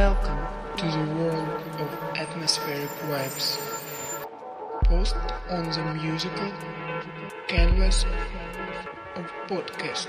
Welcome to the world of atmospheric vibes. Post on the musical canvas of podcast.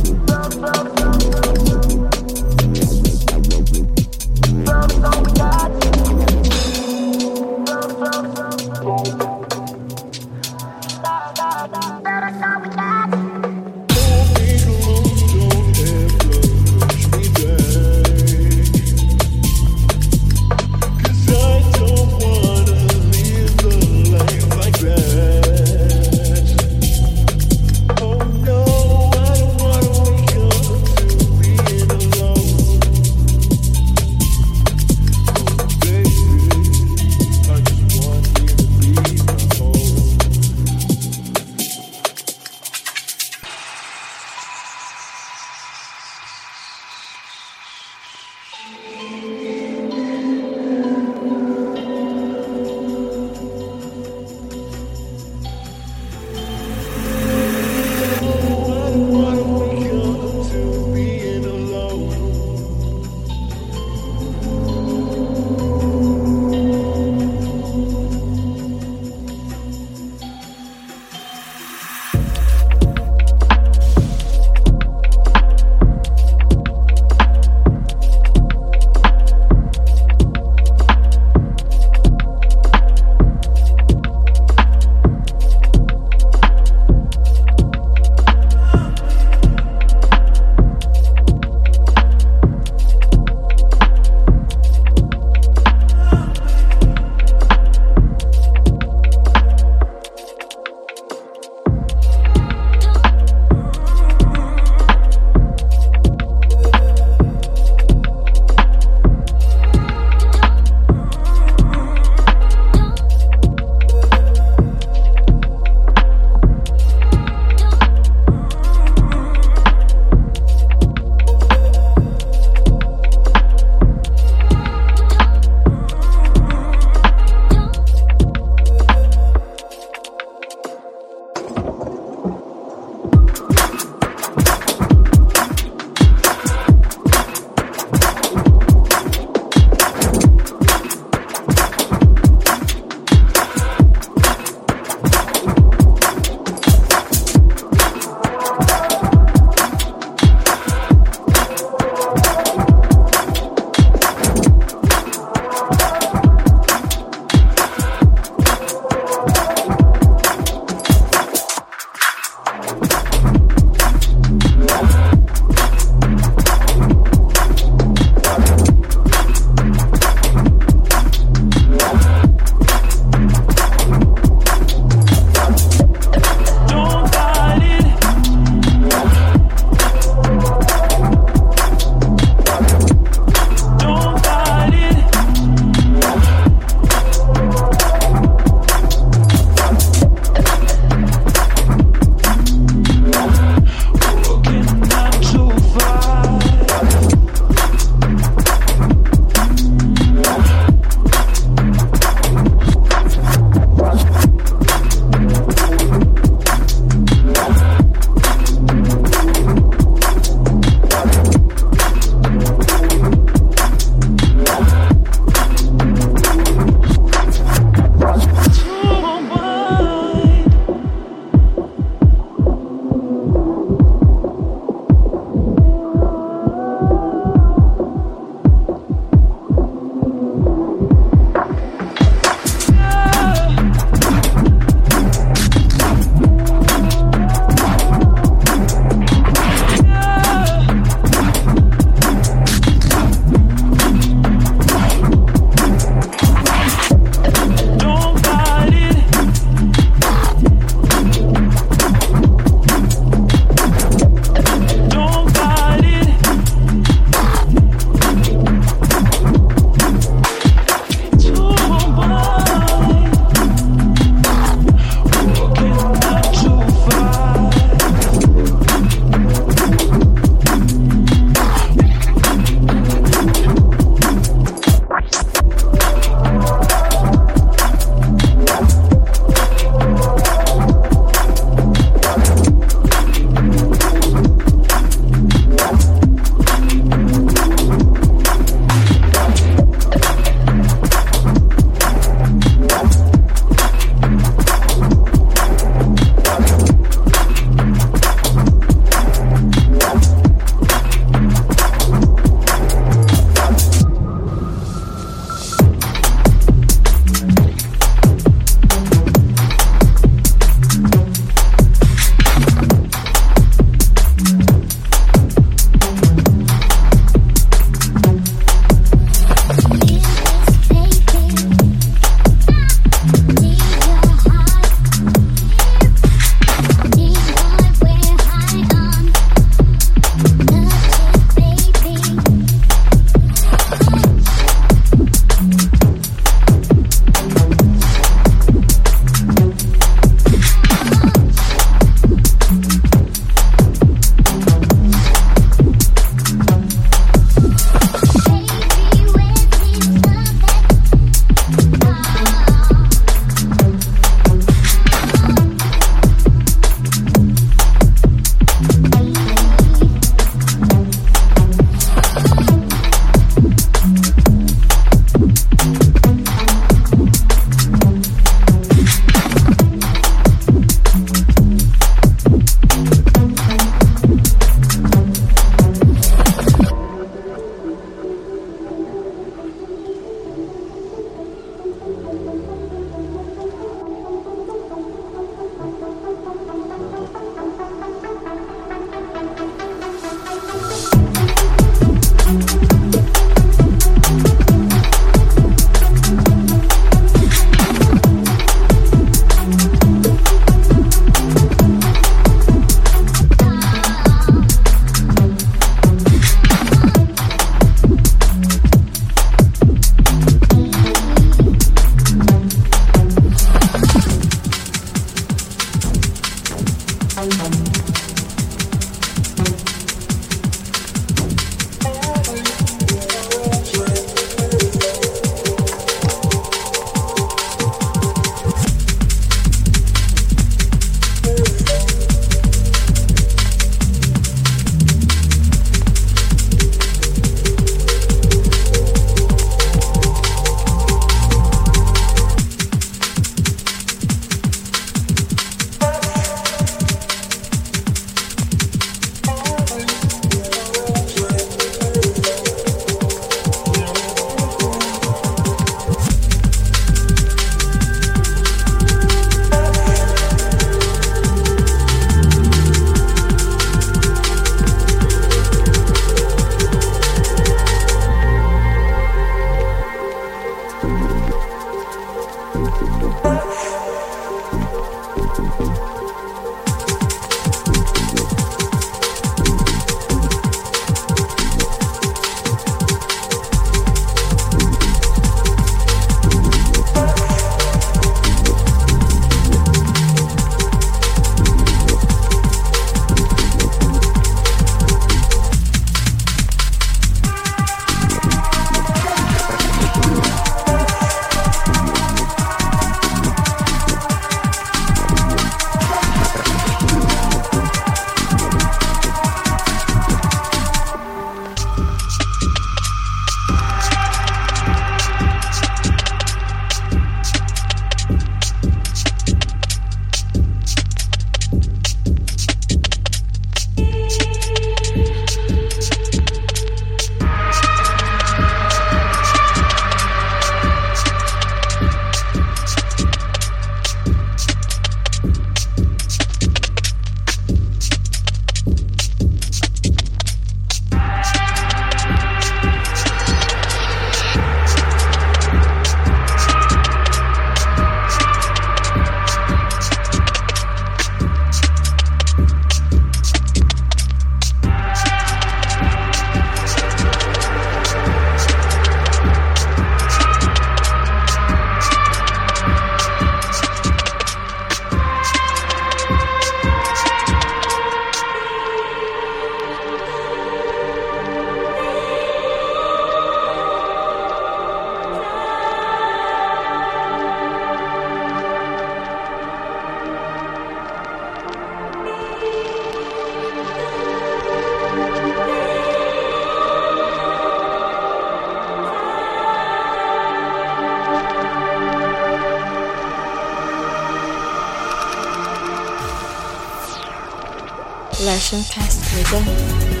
身测试的。